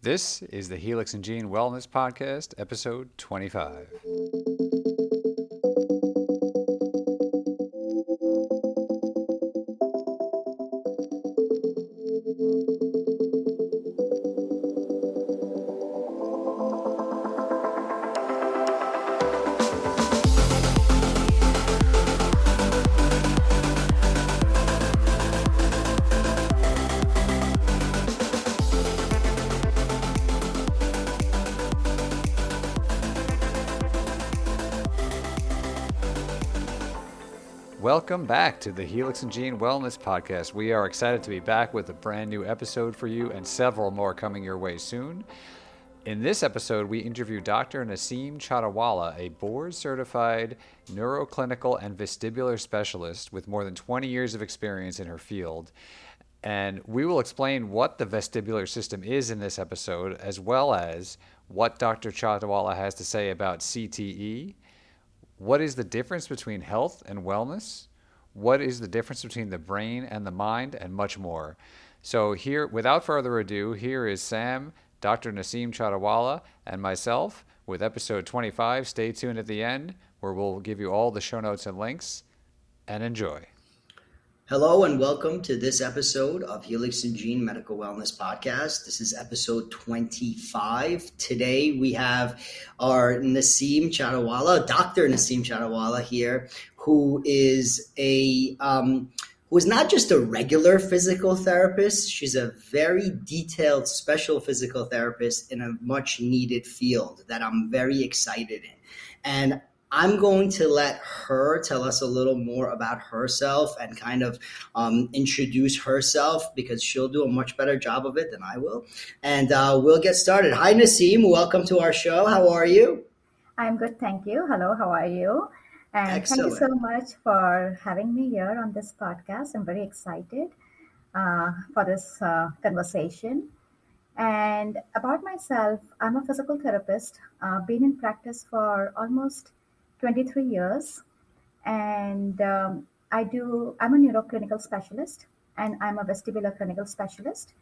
This is the Helix and Gene Wellness Podcast, episode 25. Back to the Helix and Gene Wellness Podcast. We are excited to be back with a brand new episode for you and several more coming your way soon. In this episode, we interview Dr. Naseem Chatiwala, a board certified neuroclinical and vestibular specialist with more than 20 years of experience in her field. And we will explain what the vestibular system is in this episode, as well as what Dr. Chatiwala has to say about CTE what is the difference between health and wellness? What is the difference between the brain and the mind, and much more. So, here, without further ado, here is Sam, Dr. Naseem Chatiwala, and myself with episode 25. Stay tuned at the end, where we'll give you all the show notes and links, and enjoy. Hello and welcome to this episode of Helix and Gene Medical Wellness Podcast. This is episode 25. Today we have our Naseem Chatiwala, Dr. Naseem Chatiwala here, who is a um, who is not just a regular physical therapist. She's a very detailed special physical therapist in a much needed field that I'm very excited in. And I'm going to let her tell us a little more about herself and kind of um, introduce herself because she'll do a much better job of it than I will. And uh, we'll get started. Hi, Naseem. Welcome to our show. How are you? I'm good. Thank you. Hello. How are you? And Excellent. thank you so much for having me here on this podcast. I'm very excited uh, for this uh, conversation. And about myself, I'm a physical therapist, uh, been in practice for almost 23 years. And um, I do, I'm a neuroclinical specialist and I'm a vestibular clinical specialist.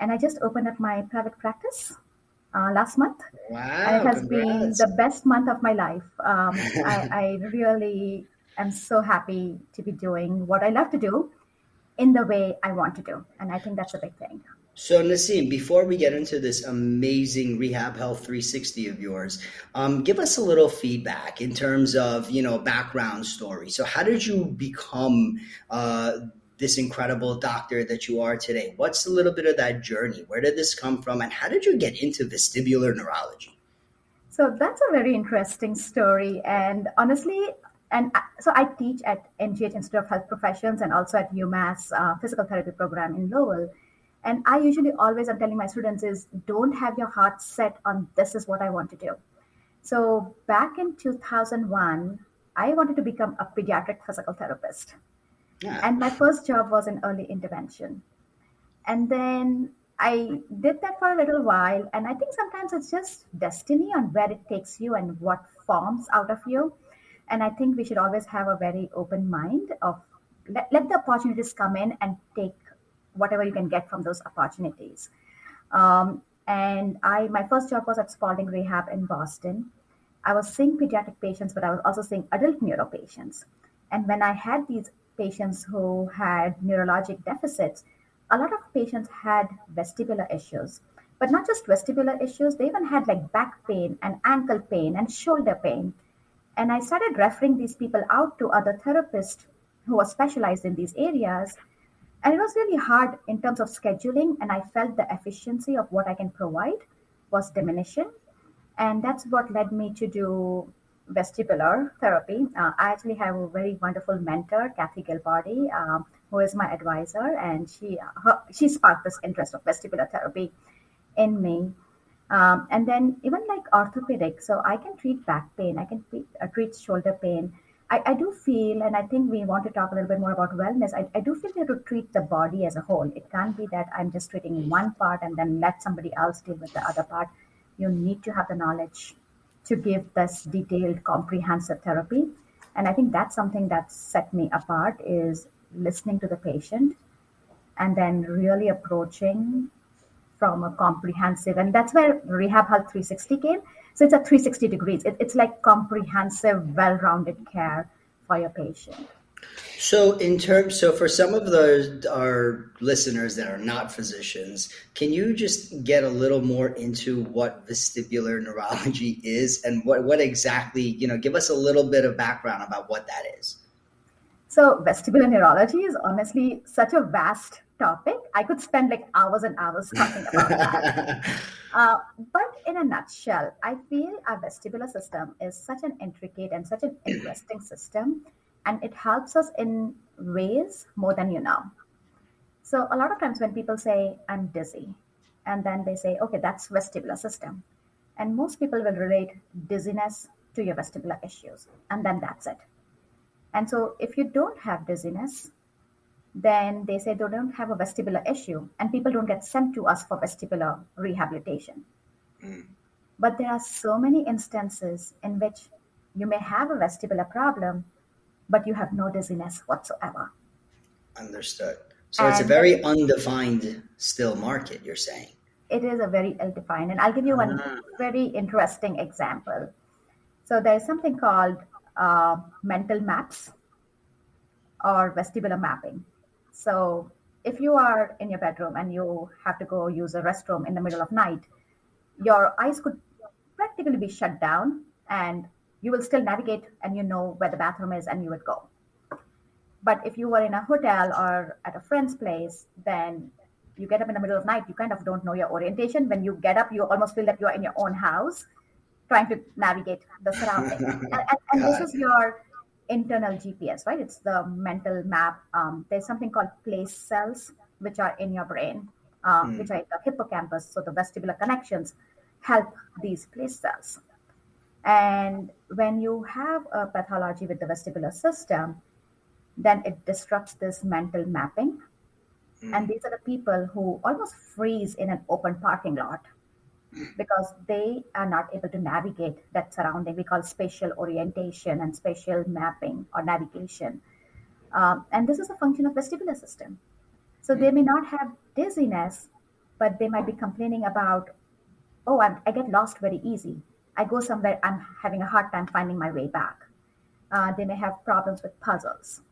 And I just opened up my private practice uh, last month. Wow. and it has been the best month of my life. Um, I, I really am so happy to be doing what I love to do in the way I want to do. And I think that's a big thing. So, Naseem, before we get into this amazing Rehab Health 360 of yours, um, give us a little feedback in terms of, you know, background story. So, how did you become uh, this incredible doctor that you are today? What's a little bit of that journey? Where did this come from? And how did you get into vestibular neurology? So that's a very interesting story. And honestly, and so I teach at MGH Institute of Health Professions and also at UMass uh, Physical Therapy Program in Lowell. And I usually always i'm telling my students is don't have your heart set on this is what I want to do. So back in 2001, I wanted to become a pediatric physical therapist. Yeah. And my first job was in early intervention. And then I did that for a little while. And I think sometimes it's just destiny on where it takes you and what forms out of you. And I think we should always have a very open mind of let, let the opportunities come in and take whatever you can get from those opportunities. Um, and I, my first job was at Spaulding Rehab in Boston. I was seeing pediatric patients, but I was also seeing adult neuro patients. And when I had these patients who had neurologic deficits, a lot of patients had vestibular issues, but not just vestibular issues, they even had like back pain and ankle pain and shoulder pain. And I started referring these people out to other therapists who were specialized in these areas. And it was really hard in terms of scheduling, and I felt the efficiency of what I can provide was diminishing. And that's what led me to do vestibular therapy. Uh, I actually have a very wonderful mentor, Kathy Gilbody, um, who is my advisor, and she her, she sparked this interest of vestibular therapy in me. Um, and then even like orthopedic, so I can treat back pain, I can treat, uh, treat shoulder pain. I, I do feel, and I think we want to talk a little bit more about wellness. I, I do feel we have to treat the body as a whole. It can't be that I'm just treating one part and then let somebody else deal with the other part. You need to have the knowledge to give this detailed, comprehensive therapy. And I think that's something that set me apart is listening to the patient and then really approaching from a comprehensive, and that's where Rehab Health 360 came. So it's a 360 degrees. It, it's like comprehensive, well-rounded care for your patient. So, in terms, so for some of those our listeners that are not physicians, can you just get a little more into what vestibular neurology is and what what exactly you know? Give us a little bit of background about what that is. So, vestibular neurology is honestly such a vast topic. I could spend like hours and hours talking about that. uh, but in a nutshell, I feel our vestibular system is such an intricate and such an interesting system and it helps us in ways more than you know. So a lot of times when people say I'm dizzy, and then they say, okay, that's vestibular system, and most people will relate dizziness to your vestibular issues, and then that's it. And so if you don't have dizziness, then they say they don't have a vestibular issue, and people don't get sent to us for vestibular rehabilitation. Mm. But there are so many instances in which you may have a vestibular problem but you have no dizziness whatsoever. Understood. So and it's a very undefined still market, you're saying? It is a very ill-defined. And I'll give you one ah. very interesting example. So there's something called uh, mental maps or vestibular mapping. So if you are in your bedroom and you have to go use a restroom in the middle of night, your eyes could practically be shut down and you will still navigate and you know where the bathroom is and you would go. But if you were in a hotel or at a friend's place, then you get up in the middle of night, you kind of don't know your orientation. When you get up, you almost feel that you're in your own house trying to navigate the surroundings. and, and, and this is your internal GPS, right? It's the mental map. Um, there's something called place cells, which are in your brain, uh, mm. which are the hippocampus. So the vestibular connections help these place cells. And when you have a pathology with the vestibular system, then it disrupts this mental mapping. Mm. And these are the people who almost freeze in an open parking lot because they are not able to navigate that surrounding. We call spatial orientation and spatial mapping or navigation. Um, and this is a function of vestibular system. So they may not have dizziness, but they might be complaining about, oh, I'm, I get lost very easy. I go somewhere, I'm having a hard time finding my way back. Uh, they may have problems with puzzles.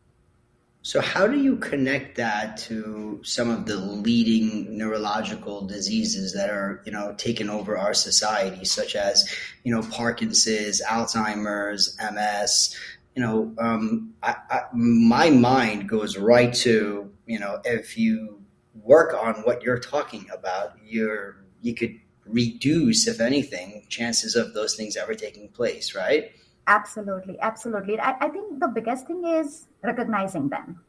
So, how do you connect that to some of the leading neurological diseases that are, you know, taking over our society, such as, you know, Parkinson's, Alzheimer's, MS? You know, um, I, I, my mind goes right to, you know, if you work on what you're talking about, you're you could reduce, if anything, chances of those things ever taking place, right? Absolutely, absolutely. I, I think the biggest thing is recognizing them.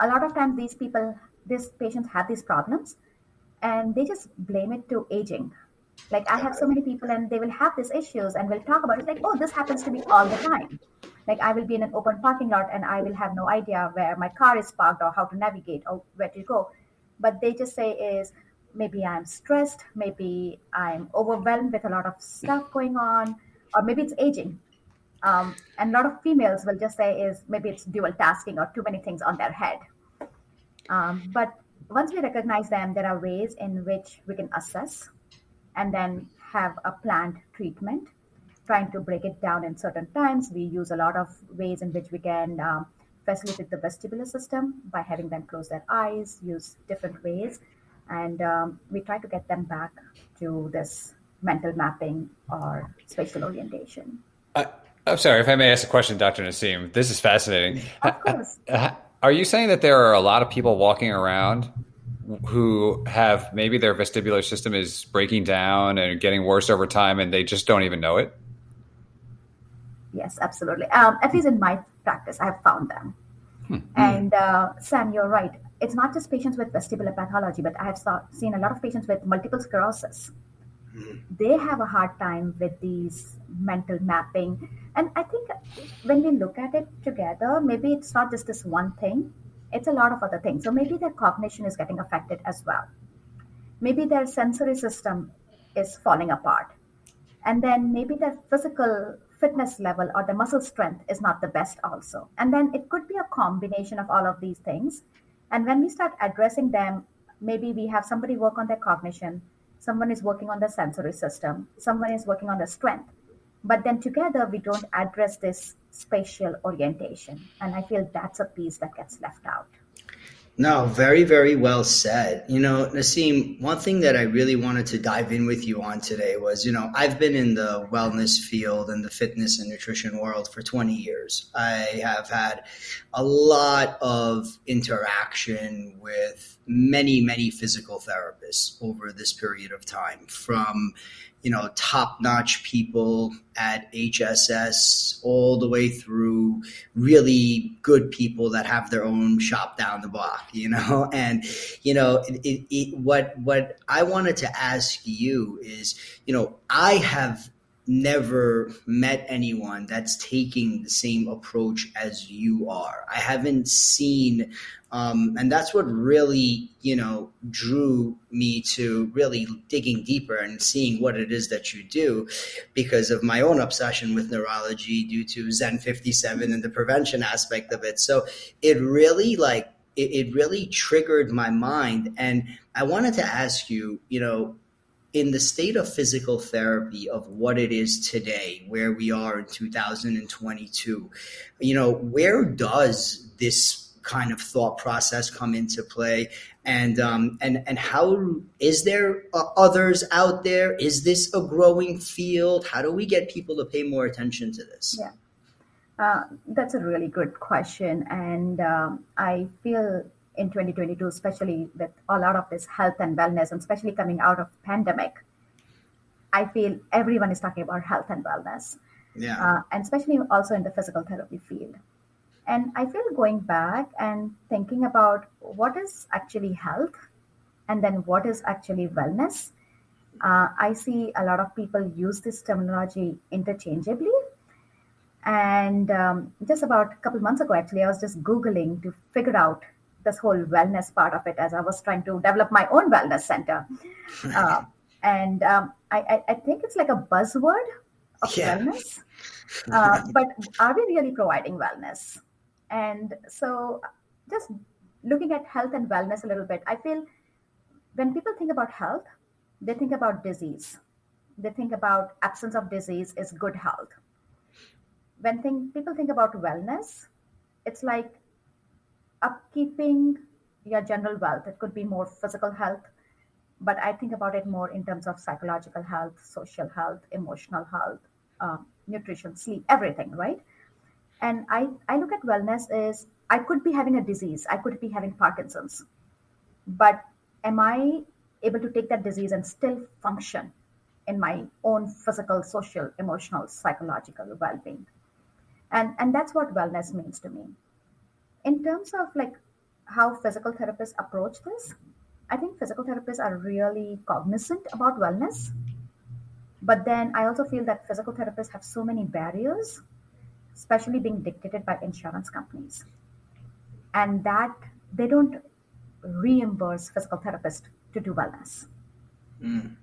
A lot of times, these people, these patients have these problems, and they just blame it to aging. Like I have so many people, and they will have these issues, and we'll talk about it. Like, oh, this happens to me all the time. Like I will be in an open parking lot, and I will have no idea where my car is parked or how to navigate or where to go. But they just say is, maybe I'm stressed, maybe I'm overwhelmed with a lot of stuff going on, or maybe it's aging. Um, and a lot of females will just say is maybe it's dual tasking or too many things on their head. Um, but once we recognize them, there are ways in which we can assess and then have a planned treatment. Trying to break it down in certain times, we use a lot of ways in which we can um, facilitate the vestibular system by having them close their eyes, use different ways and um, we try to get them back to this mental mapping or spatial orientation. I'm sorry if I may ask a question, Dr. Naseem. This is fascinating. Of course. Are you saying that there are a lot of people walking around who have maybe their vestibular system is breaking down and getting worse over time and they just don't even know it? Yes, absolutely. Um, at least in my practice, I have found them. Hmm. And uh, Sam, you're right it's not just patients with vestibular pathology, but I have saw, seen a lot of patients with multiple sclerosis. Mm-hmm. They have a hard time with these mental mapping. And I think when we look at it together, maybe it's not just this one thing, it's a lot of other things. So maybe their cognition is getting affected as well. Maybe their sensory system is falling apart. And then maybe their physical fitness level or the muscle strength is not the best also. And then it could be a combination of all of these things and when we start addressing them maybe we have somebody work on their cognition, someone is working on the sensory system, someone is working on the strength. But then together, we don't address this spatial orientation. And I feel that's a piece that gets left out. No, very, very well said. You know, Naseem, one thing that I really wanted to dive in with you on today was, you know, I've been in the wellness field and the fitness and nutrition world for 20 years. I have had a lot of interaction with many, many physical therapists over this period of time from, you know, top notch people at HSS all the way through really good people that have their own shop down the block, you know? And, you know, it, it, it, what, what I wanted to ask you is, you know, I have never met anyone that's taking the same approach as you are. I haven't seen, um, and that's what really, you know, drew me to really digging deeper and seeing what it is that you do because of my own obsession with neurology due to Zen 57 and the prevention aspect of it. So it really like, it, it really triggered my mind. And I wanted to ask you, you know, in the state of physical therapy of what it is today, where we are in 2022, you know, where does this kind of thought process come into play? And um, and and how is there uh, others out there? Is this a growing field? How do we get people to pay more attention to this? Yeah, uh, that's a really good question, and um, I feel in 2022, especially with a lot of this health and wellness, and especially coming out of the pandemic, I feel everyone is talking about health and wellness, yeah, uh, and especially also in the physical therapy field. And I feel going back and thinking about what is actually health, and then what is actually wellness. Uh, I see a lot of people use this terminology interchangeably. And um, just about a couple months ago, actually, I was just Googling to figure out this whole wellness part of it as I was trying to develop my own wellness center. Uh, and um, I, I, think it's like a buzzword of yeah. wellness. Uh, but are we really providing wellness? And so, just looking at health and wellness a little bit, I feel when people think about health, they think about disease. They think about absence of disease is good health. When think, people think about wellness, it's like upkeeping your general wealth. It could be more physical health, but I think about it more in terms of psychological health, social health, emotional health, um, nutrition, sleep, everything, right? And I, I look at wellness as I could be having a disease, I could be having Parkinson's, but am I able to take that disease and still function in my own physical, social, emotional, psychological well being? And, and that's what wellness means to me in terms of like how physical therapists approach this, I think physical therapists are really cognizant about wellness. But then I also feel that physical therapists have so many barriers, especially being dictated by insurance companies. And that they don't reimburse physical therapists to do wellness. Mm.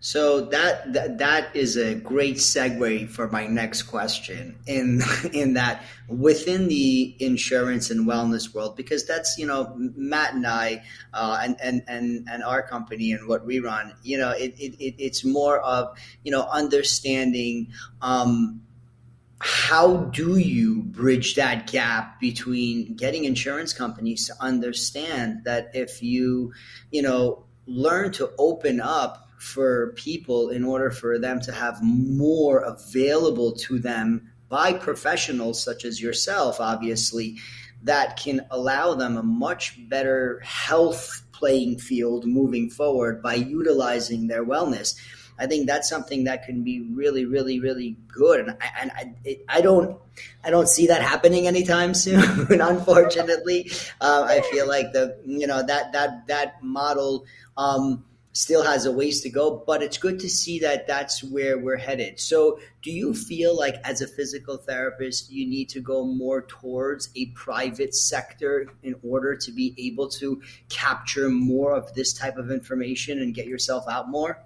So that, that that is a great segue for my next question. In in that within the insurance and wellness world, because that's you know Matt and I uh, and, and and and our company and what we run, you know, it, it, it's more of you know understanding. Um, how do you bridge that gap between getting insurance companies to understand that if you you know learn to open up for people in order for them to have more available to them by professionals such as yourself, obviously, that can allow them a much better health playing field moving forward by utilizing their wellness. I think that's something that can be really, really, really good, and I, and I, it, I don't, I don't see that happening anytime soon. unfortunately, uh, I feel like the, you know, that that that model um, still has a ways to go, but it's good to see that that's where we're headed. So, do you feel like as a physical therapist, you need to go more towards a private sector in order to be able to capture more of this type of information and get yourself out more?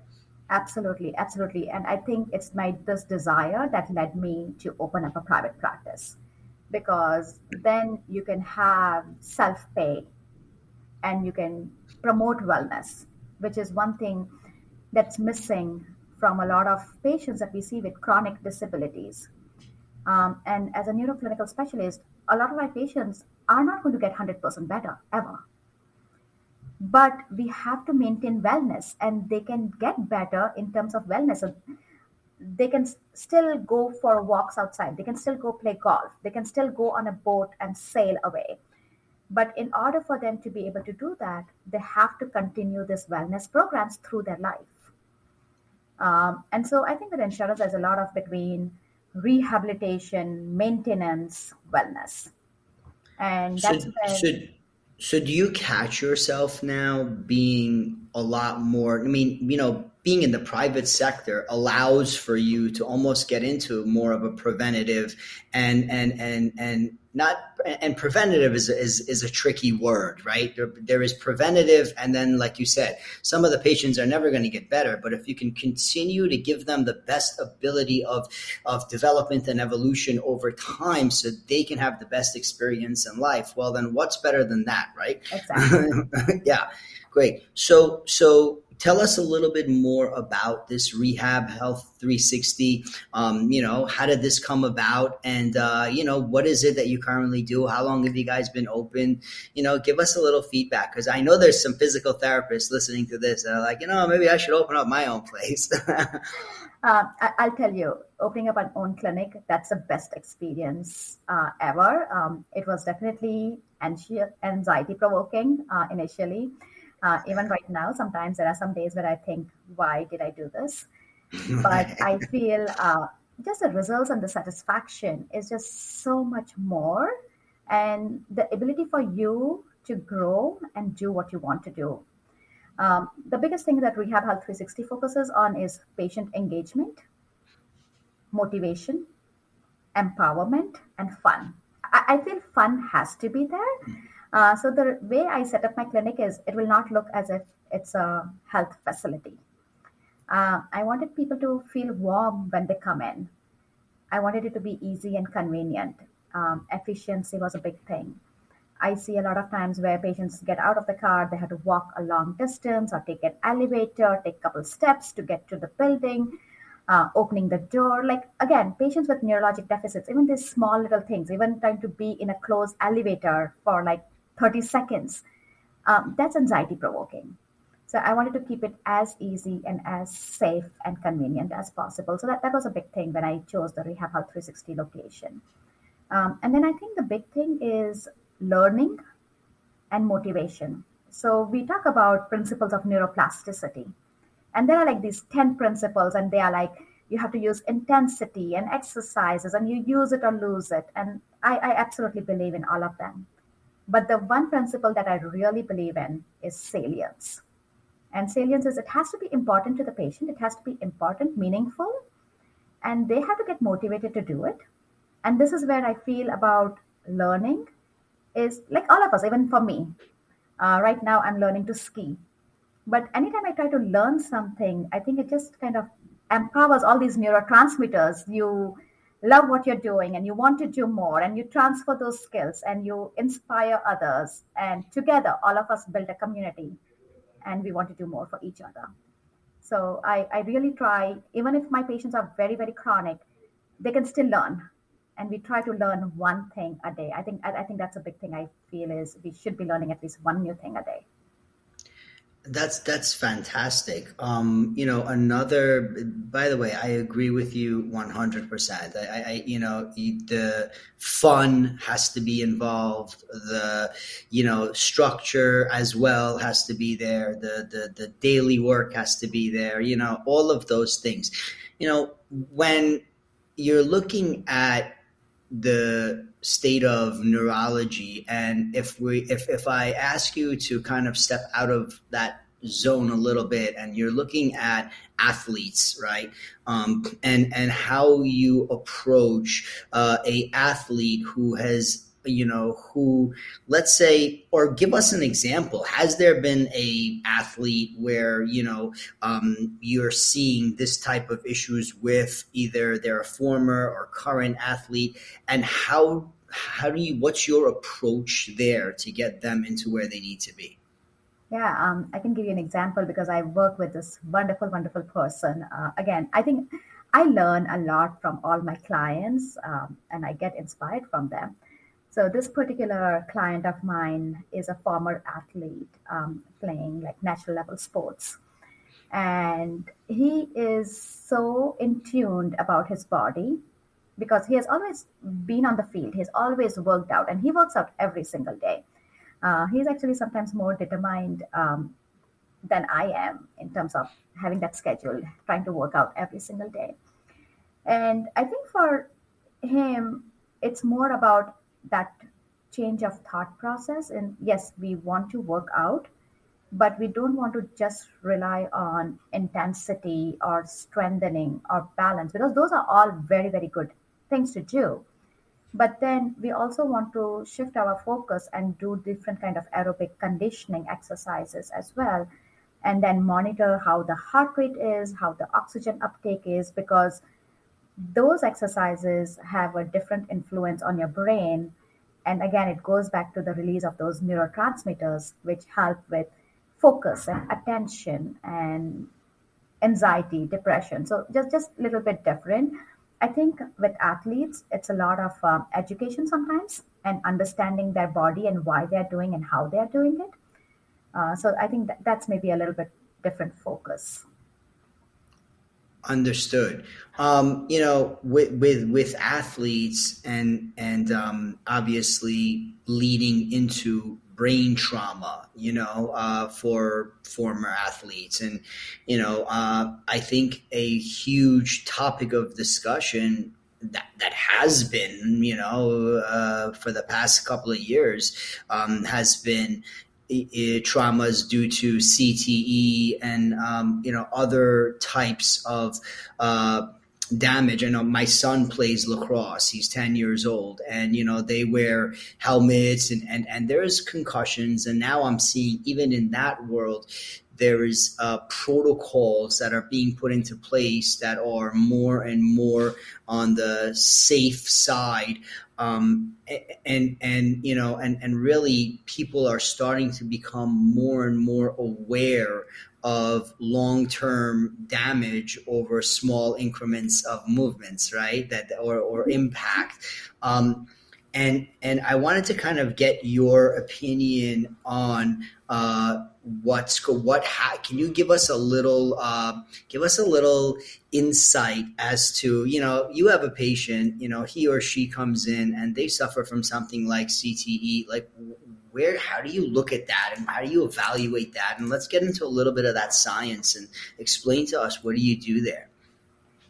Absolutely, absolutely. And I think it's my this desire that led me to open up a private practice because then you can have self pay and you can promote wellness, which is one thing that's missing from a lot of patients that we see with chronic disabilities. Um, and as a neuroclinical specialist, a lot of my patients are not going to get 100% better ever. But we have to maintain wellness, and they can get better in terms of wellness. And They can still go for walks outside, they can still go play golf, they can still go on a boat and sail away. But in order for them to be able to do that, they have to continue this wellness programs through their life. Um, and so I think that insurance there's a lot of between rehabilitation, maintenance, wellness. And that's so, where, so, so do you catch yourself now being a lot more? I mean, you know, being in the private sector allows for you to almost get into more of a preventative and and and and not and preventative is, is is a tricky word right? There, there is preventative and then like you said some of the patients are never going to get better but if you can continue to give them the best ability of of development and evolution over time so they can have the best experience in life well then what's better than that right? Exactly. yeah great. So so tell us a little bit more about this rehab health 360 um, you know how did this come about? And uh, you know what is it that you currently do? How long have you guys been open? You know give us a little feedback because i know there's some physical therapists listening to this that are like you know maybe i should open up my own place. Uh, I'll tell you, opening up an own clinic, that's the best experience uh, ever. Um, it was definitely anxiety provoking uh, initially. Uh, even right now, sometimes there are some days where I think, why did I do this? But I feel uh, just the results and the satisfaction is just so much more. And the ability for you to grow and do what you want to do. Um, the biggest thing that Rehab Health 360 focuses on is patient engagement, motivation, empowerment, and fun. I, I feel fun has to be there uh, so the way I set up my clinic is it will not look as if it's a health facility. Uh, I wanted people to feel warm when they come in. I wanted it to be easy and convenient. Um, efficiency was a big thing. I see a lot of times where patients get out of the car, they have to walk a long distance or take an elevator, take a couple steps to get to the building, uh, opening the door. Like, again, patients with neurologic deficits, even these small little things, even trying to be in a closed elevator for like 30 seconds, um, that's anxiety provoking. So I wanted to keep it as easy and as safe and convenient as possible. So that, that was a big thing when I chose the Rehab Health 360 location. Um, and then I think the big thing is learning and motivation. So we talk about principles of neuroplasticity. And there are like these 10 principles, and they are like you have to use intensity and exercises, and you use it or lose it. And I, I absolutely believe in all of them. But the one principle that I really believe in is salience. And salience is it has to be important to the patient, it has to be important, meaningful, and they have to get motivated to do it. And this is where I feel about learning is like all of us, even for me. Uh, right now, I'm learning to ski. But anytime I try to learn something, I think it just kind of empowers all these neurotransmitters. You love what you're doing and you want to do more and you transfer those skills and you inspire others and together all of us build a community and we want to do more for each other. So i, I really try even if my patients are very very chronic they can still learn and we try to learn one thing a day. I think i, I think that's a big thing i feel is we should be learning at least one new thing a day that's that's fantastic. Um, you know, another. By the way, I agree with you one hundred percent. I, you know, the fun has to be involved. The, you know, structure as well has to be there. The the the daily work has to be there. You know, all of those things. You know, when you're looking at the state of neurology. And if we if if i ask you to kind of step out of that zone a little bit and you're looking at athletes right? Um, and and how you approach uh, a athlete who has you know who let's say or give us an example has there been a athlete where you know um, you're seeing this type of issues with either they're a former or current athlete and how how do you what's your approach there to get them into where they need to be Yeah, um, I can give you an example because I work with this wonderful, wonderful person. Uh, again, I think I learn a lot from all my clients um, and I get inspired from them. So, this particular client of mine is a former athlete um, playing like national level sports. And he is so in tuned about his body because he has always been on the field. He's always worked out and he works out every single day. Uh, he's actually sometimes more determined um, than I am in terms of having that schedule, trying to work out every single day. And I think for him, it's more about that change of thought process. And yes, we want to work out, but we don't want to just rely on intensity or strengthening or balance because those are all very, very good things to do but then we also want to shift our focus and do different kind of aerobic conditioning exercises as well and then monitor how the heart rate is how the oxygen uptake is because those exercises have a different influence on your brain and again it goes back to the release of those neurotransmitters which help with focus and attention and anxiety depression so just just a little bit different I think with athletes, it's a lot of um, education sometimes and understanding their body and why they're doing and how they're doing it. Uh, so I think that, that's maybe a little bit different focus. Understood. Um, you know, with with with athletes and and um, obviously leading into brain trauma, you know, uh, for former athletes. And, you know, uh, I think a huge topic of discussion that, that has been, you know, uh, for the past couple of years um, has been traumas due to CTE and, um, you know, other types of uh, damage. I know my son plays lacrosse. He's 10 years old and, you know, they wear helmets and, and, and there's concussions. And now I'm seeing even in that world, there is uh, protocols that are being put into place that are more and more on the safe side um, and and you know and and really people are starting to become more and more aware of long-term damage over small increments of movements right? That or, or impact. Um, and and i wanted to kind of get your opinion on uh, what's what ha- can you give us a little uh, give us a little insight as to you know you have a patient you know he or she comes in and they suffer from something like cte like where how do you look at that and how do you evaluate that? And let's get into a little bit of that science and explain to us what do you do there?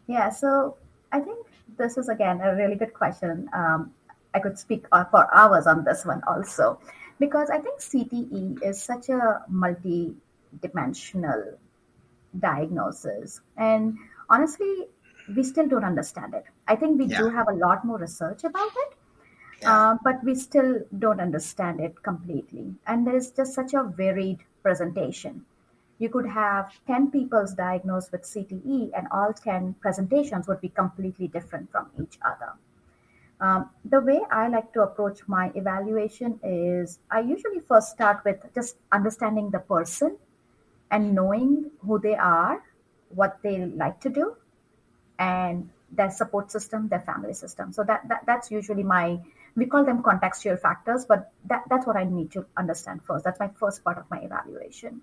Yeah so i think this is again a really good question. Um, i could speak uh, for hours on this one also because i think cte is such a multi-dimensional diagnosis and honestly we still don't understand it i think we yeah. do have a lot more research about it yeah. uh, but we still don't understand it completely. And there is just such a varied presentation. You could have 10 people diagnosed with CTE, and all 10 presentations would be completely different from each other. Um, the way I like to approach my evaluation is I usually first start with just understanding the person and knowing who they are, what they like to do, and their support system, their family system. So that, that that's usually my we call them contextual factors, but that, that's what I need to understand first. That's my first part of my evaluation.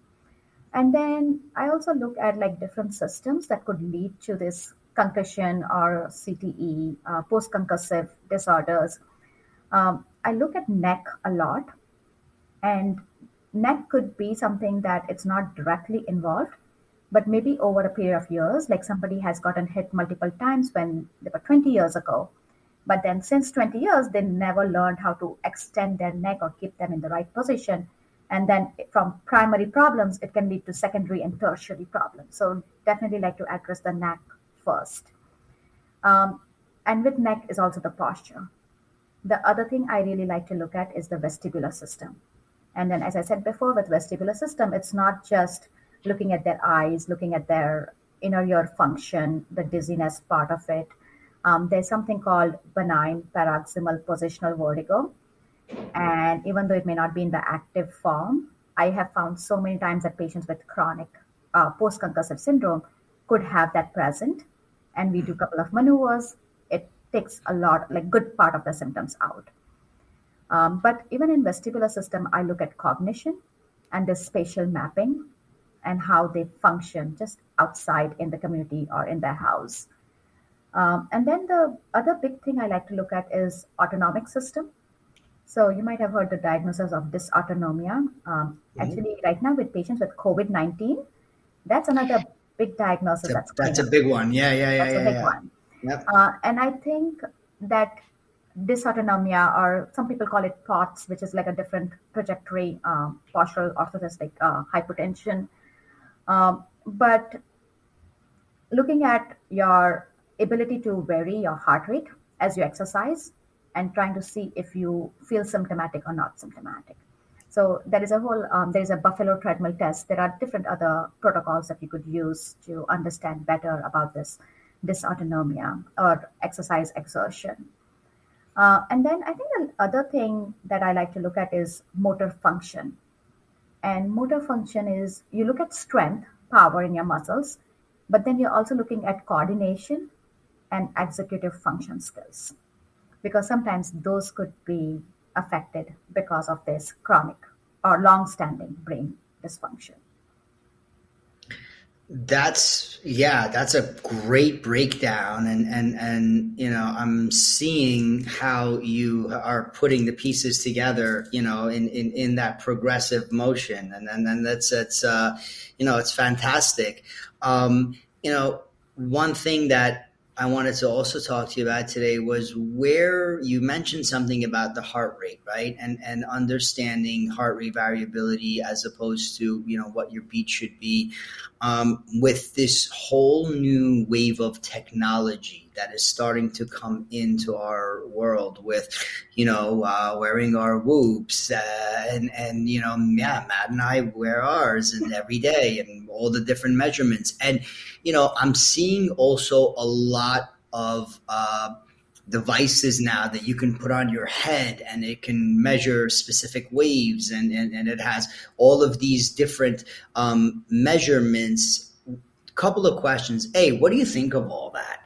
And then I also look at like different systems that could lead to this concussion or CTE, uh, post concussive disorders. Um, I look at neck a lot, and neck could be something that it's not directly involved, but maybe over a period of years, like somebody has gotten hit multiple times when they were 20 years ago, but then since 20 years, they never learned how to extend their neck or keep them in the right position. And then from primary problems, it can lead to secondary and tertiary problems. So definitely like to address the neck first. Um, and with neck is also the posture. The other thing I really like to look at is the vestibular system. And then, as I said before, with vestibular system, it's not just looking at their eyes, looking at their inner ear function, the dizziness part of it, um, there's something called benign paroxysmal positional vertigo. And even though it may not be in the active form, I have found so many times that patients with chronic uh, post concussive syndrome could have that present. And we do a couple of maneuvers. It takes a lot, like good part of the symptoms out. Um, but even in vestibular system, I look at cognition and the spatial mapping and how they function just outside in the community or in their house. Um, and then the other big thing I like to look at is autonomic system. So you might have heard the diagnosis of dysautonomia. Um, mm-hmm. Actually, right now with patients with COVID nineteen, that's another big diagnosis. That's, that's, that's a big one. Yeah, yeah, yeah. That's yeah, a big yeah. one. Yep. Uh, and I think that dysautonomia, or some people call it POTS, which is like a different trajectory, um, postural orthostatic uh, hypotension. Um, but looking at your ability to vary your heart rate as you exercise and trying to see if you feel symptomatic or not symptomatic. So there is a whole um, there is a Buffalo treadmill test. There are different other protocols that you could use to understand better about this dysautonomia or exercise exertion. Uh, and then I think the other thing that I like to look at is motor function. And motor function is you look at strength, power in your muscles, but then you're also looking at coordination and executive function skills because sometimes those could be affected because of this chronic or long-standing brain dysfunction. That's yeah that's a great breakdown. And and and you know i'm seeing how you are putting the pieces together you know in in, in that progressive motion. And and then that's it's uh you know it's fantastic. Um you know one thing that I wanted to also talk to you about today was where you mentioned something about the heart rate, right? And and understanding heart rate variability as opposed to you know what your beat should be. Um, with this whole new wave of technology that is starting to come into our world, with you know uh, wearing our whoops uh, and and you know yeah, Matt and I wear ours and every day and all the different measurements and you know, I'm seeing also a lot of uh, devices now that you can put on your head and it can measure specific waves and, and, and it has all of these different um, measurements. Couple of questions. A, what do you think of all that?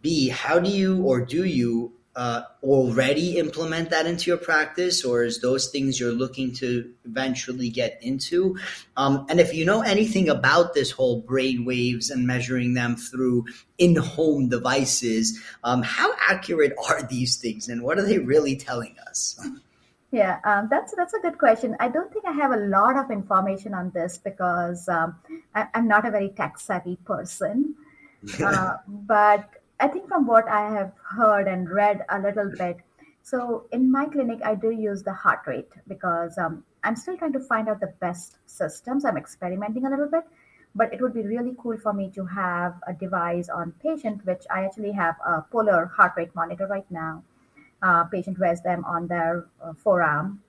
B, how do you or do you uh, already implement that into your practice, or is those things you're looking to eventually get into? Um, and if you know anything about this whole brain waves and measuring them through in-home devices, um, how accurate are these things, and what are they really telling us? Yeah, um, that's that's a good question. I don't think I have a lot of information on this because um, I, am not a very tech savvy person. uh, but I think from what I have heard and read a little bit, so in my clinic, I do use the heart rate because um, I'm still trying to find out the best systems. I'm experimenting a little bit, but it would be really cool for me to have a device on patient, which I actually have a polar heart rate monitor right now. Uh, patient wears them on their uh, forearm,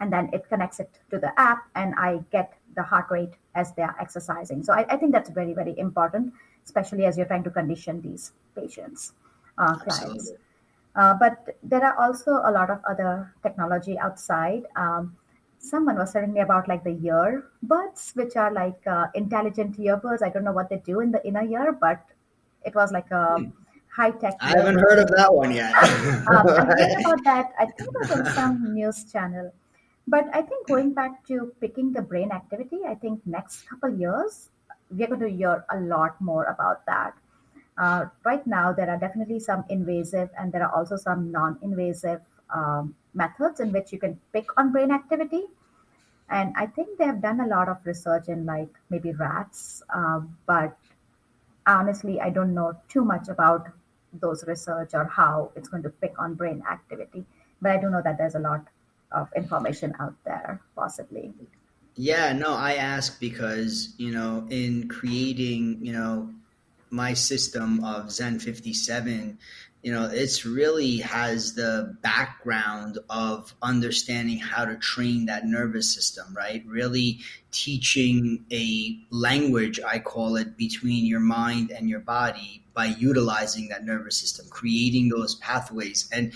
and then it connects it to the app, and I get the heart rate as they are exercising. So I, I think that's very, very important especially as you're trying to condition these patients, uh, clients. Uh, but there are also a lot of other technology outside. Um, someone was telling me about like the earbuds, which are like uh, intelligent earbuds. I don't know what they do in the inner ear, but it was like a hmm. high tech. I haven't heard of that one yet. um, I heard about that. I think it was on some news channel. But I think going back to picking the brain activity, I think next couple years we're going to hear a lot more about that. Uh, right now, there are definitely some invasive and there are also some non invasive um, methods in which you can pick on brain activity. And I think they have done a lot of research in like maybe rats, uh, but honestly, I don't know too much about those research or how it's going to pick on brain activity. But I do know that there's a lot of information out there, possibly. Yeah, no, I ask because, you know, in creating, you know, my system of Zen 57, you know, it's really has the background of understanding how to train that nervous system, right? Really teaching a language, I call it, between your mind and your body by utilizing that nervous system, creating those pathways. And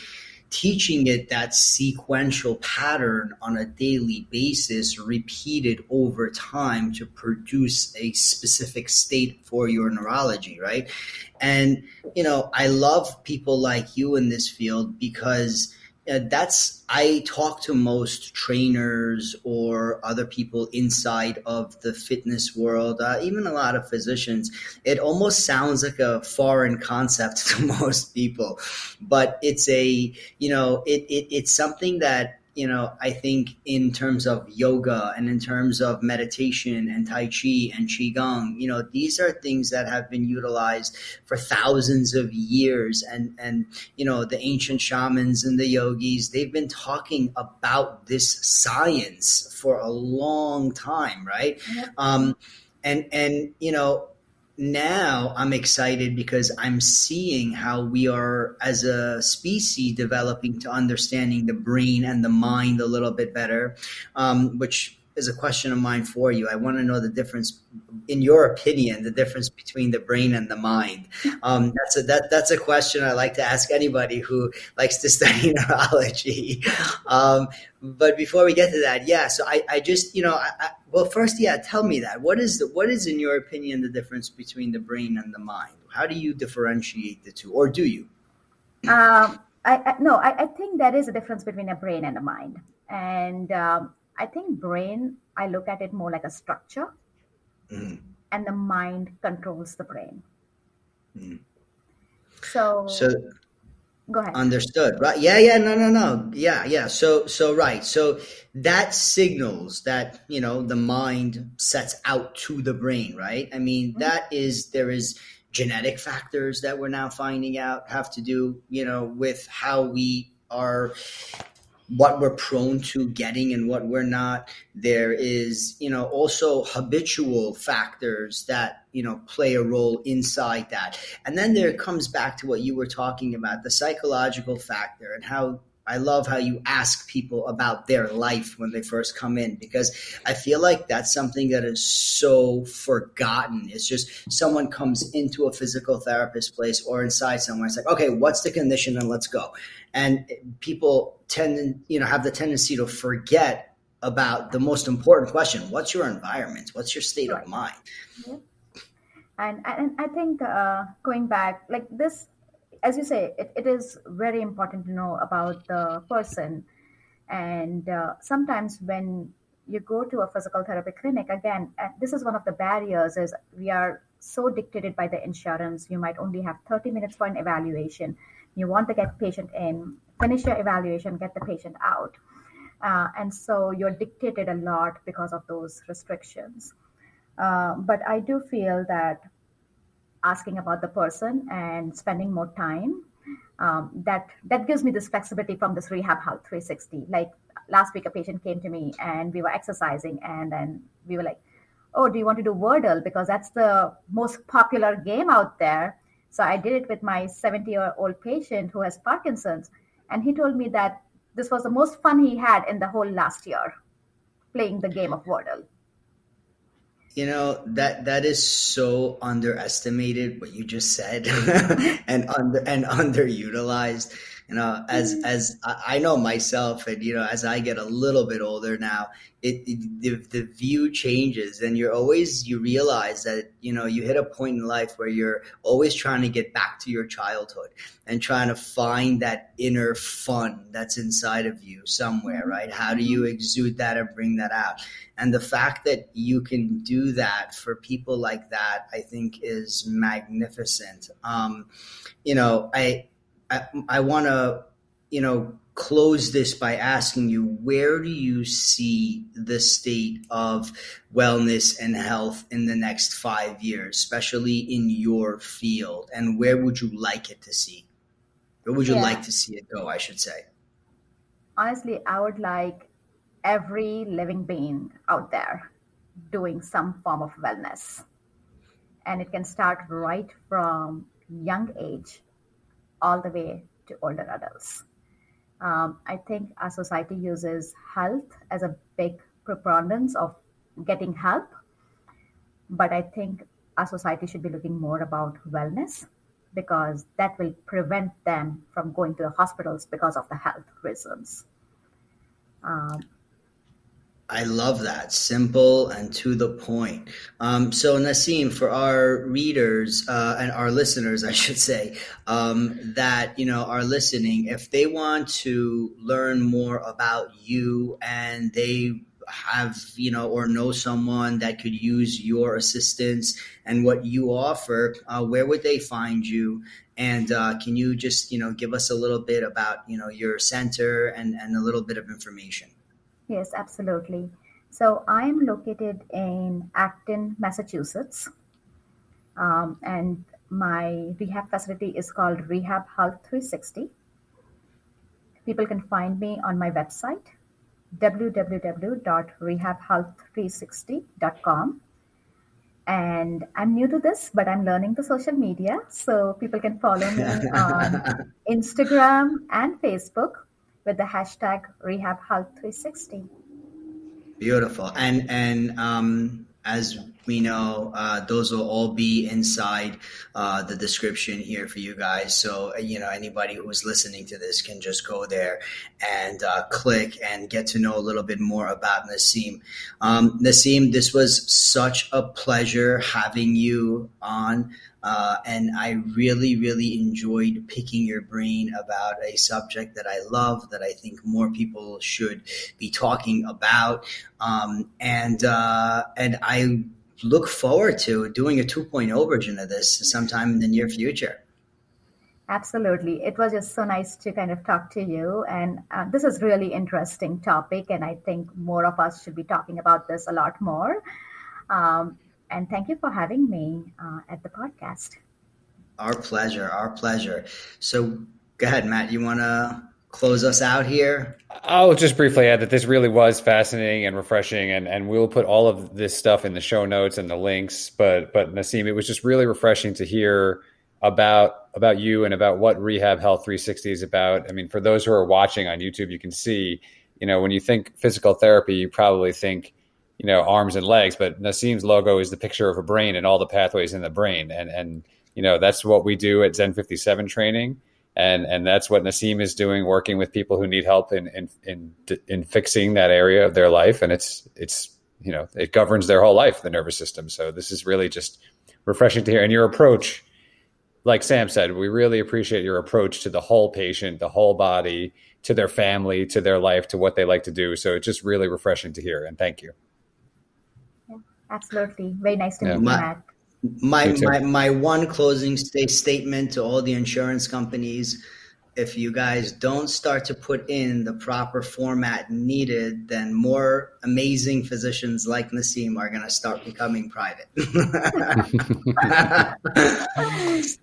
teaching it that sequential pattern on a daily basis, repeated over time to produce a specific state for your neurology, right? And, you know, I love people like you in this field because uh, that's I talk to most trainers or other people inside of the fitness world, uh, even a lot of physicians. It almost sounds like a foreign concept to most people, but it's a you know it, it it's something that you know, I think in terms of yoga and in terms of meditation and Tai Chi and Qigong, you know, these are things that have been utilized for thousands of years. And, and, you know, the ancient shamans and the yogis, they've been talking about this science for a long time, right? Yeah. Um, and, and, you know, now I'm excited because I'm seeing how we are as a species developing to understanding the brain and the mind a little bit better, um, which is a question of mine for you. I want to know the difference, in your opinion, the difference between the brain and the mind. Um, that's a that that's a question I like to ask anybody who likes to study neurology. Um, but before we get to that, yeah. So I, I just you know, I, I, well, first, yeah, tell me that. What is the what is in your opinion the difference between the brain and the mind? How do you differentiate the two, or do you? Um, I, no, I, I think there is a difference between a brain and a mind, and um, I think brain, I look at it more like a structure, mm. and the mind controls the brain. Mm. So, so go ahead. Understood. Right. Yeah. Yeah. No. No. No. Yeah. Yeah. So. So. Right. So that signals that you know the mind sets out to the brain. Right. I mean, mm-hmm. that is there is genetic factors that we're now finding out have to do you know with how we are what we're prone to getting and what we're not. There is, you know, also habitual factors that, you know, play a role inside that. And then there comes back to what you were talking about, the psychological factor and how I love how you ask people about their life when they first come in because I feel like that's something that is so forgotten. It's just someone comes into a physical therapist place or inside somewhere. It's like, okay, what's the condition and let's go. And people tend, you know, have the tendency to forget about the most important question: What's your environment? What's your state of mind? Yeah. And and I think uh, going back, like this as you say, it, it is very important to know about the person. And uh, sometimes when you go to a physical therapy clinic, again, this is one of the barriers is we are so dictated by the insurance. You might only have 30 minutes for an evaluation. You want to get patient in, finish your evaluation, get the patient out. Uh, and so you're dictated a lot because of those restrictions. Uh, but I do feel that asking about the person and spending more time um, that that gives me this flexibility from this rehab health 360 like last week a patient came to me and we were exercising and then we were like oh do you want to do wordle? Because that's the most popular game out there. So i did it with my 70 year old patient who has parkinson's and he told me that this was the most fun he had in the whole last year playing the game of wordle you know that that is so underestimated what you just said, and under and underutilized. You know, as mm-hmm. as I know myself, and you know, as I get a little bit older now, it, it the, the view changes, and you're always you realize that you know you hit a point in life where you're always trying to get back to your childhood and trying to find that inner fun that's inside of you somewhere, mm-hmm. right? How do you mm-hmm. exude that and bring that out? And the fact that you can do that for people like that, I think is magnificent. Um, you know, I, I, I want to, you know, close this by asking you where do you see the state of wellness and health in the next five years, especially in your field? And where would you like it to see? Where would you yeah. like to see it go, I should say? Honestly, I would like every living being out there doing some form of wellness. And it can start right from young age all the way to older adults. Um, I think our society uses health as a big preponderance of getting help. But I think our society should be looking more about wellness because that will prevent them from going to the hospitals because of the health reasons. Um, I love that. Simple and to the point. Um, so, Naseem, for our readers uh, and our listeners, I should say, um, that you know are listening, if they want to learn more about you and they have you know or know someone that could use your assistance and what you offer uh, where would they find you and uh, can you just you know give us a little bit about you know your center and and a little bit of information yes absolutely so i'm located in acton massachusetts um, and my rehab facility is called rehab health 360 people can find me on my website www.rehabhealth360.com. And I'm new to this, but I'm learning the social media. So people can follow me on Instagram and Facebook with the hashtag RehabHealth360. Beautiful. And and um, as we know uh, those will all be inside uh, the description here for you guys. So, uh, you know, anybody who's listening to this can just go there and uh, click and get to know a little bit more about Naseem. Um, Naseem, this was such a pleasure having you on. Uh, and I really, really enjoyed picking your brain about a subject that I love, that I think more people should be talking about. Um, and uh, and I look forward to doing a 2.0 version of this sometime in the near future. Absolutely. It was just so nice to kind of talk to you. And uh, this is really interesting topic. And I think more of us should be talking about this a lot more. Um, and thank you for having me uh, at the podcast. Our pleasure. Our pleasure. So go ahead, Matt. You want to close us out here? I'll just briefly add that this really was fascinating and refreshing, and, and we'll put all of this stuff in the show notes and the links. But but Naseem, it was just really refreshing to hear about about you and about what Rehab Health 360 is about. I mean, for those who are watching on YouTube, you can see, you know, when you think physical therapy, you probably think, you know, arms and legs, but Naseem's logo is the picture of a brain and all the pathways in the brain, and and you know that's what we do at Zen 57 training and and that's what Naseem is doing, working with people who need help in in in, in fixing that area of their life, and it's it's you know it governs their whole life, the nervous system. So this is really just refreshing to hear, and your approach. Like Sam said, we really appreciate your approach to the whole patient, the whole body, to their family, to their life, to what they like to do. So it's just really refreshing to hear. And thank you. Yeah, absolutely. Very nice to yeah. meet you, Matt. My, my my one closing st- statement to all the insurance companies if you guys don't start to put in the proper format needed, then more amazing physicians like Naseem are going to start becoming private.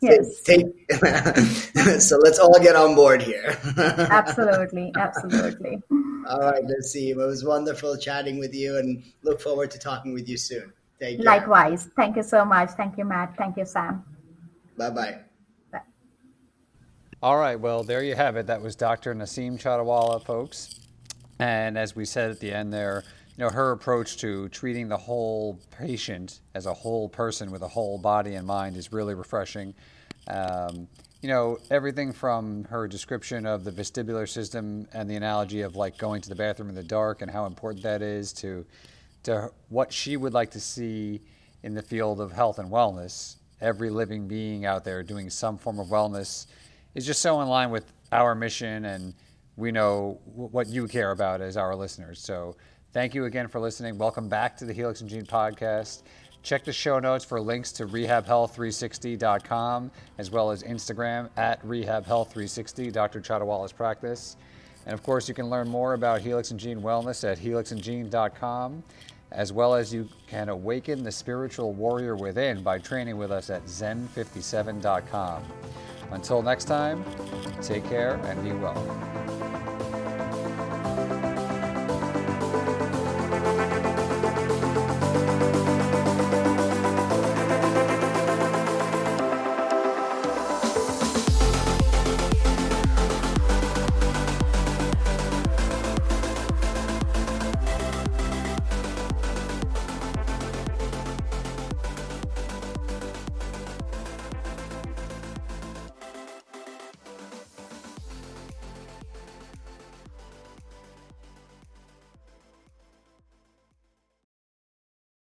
yes. Take, so let's all get on board here. absolutely. Absolutely. All right, Naseem. It was wonderful chatting with you and look forward to talking with you soon. Take care. Likewise. Thank you so much. Thank you, Matt. Thank you, Sam. Bye-bye. Bye. All right. Well, there you have it. That was Dr. Naseem Chatiwala, folks. And as we said at the end there, you know, her approach to treating the whole patient as a whole person with a whole body and mind is really refreshing. Um, you know, everything from her description of the vestibular system and the analogy of like going to the bathroom in the dark and how important that is to to what she would like to see in the field of health and wellness. Every living being out there doing some form of wellness is just so in line with our mission, and we know what you care about as our listeners. So, thank you again for listening. Welcome back to the Helix and Gene podcast. Check the show notes for links to rehabhealth360.com as well as Instagram at rehabhealth360, Dr. Practice. And of course, you can learn more about Helix and Gene Wellness at helixandgene.com as well as you can awaken the spiritual warrior within by training with us at zen57.com. Until next time, take care and be well.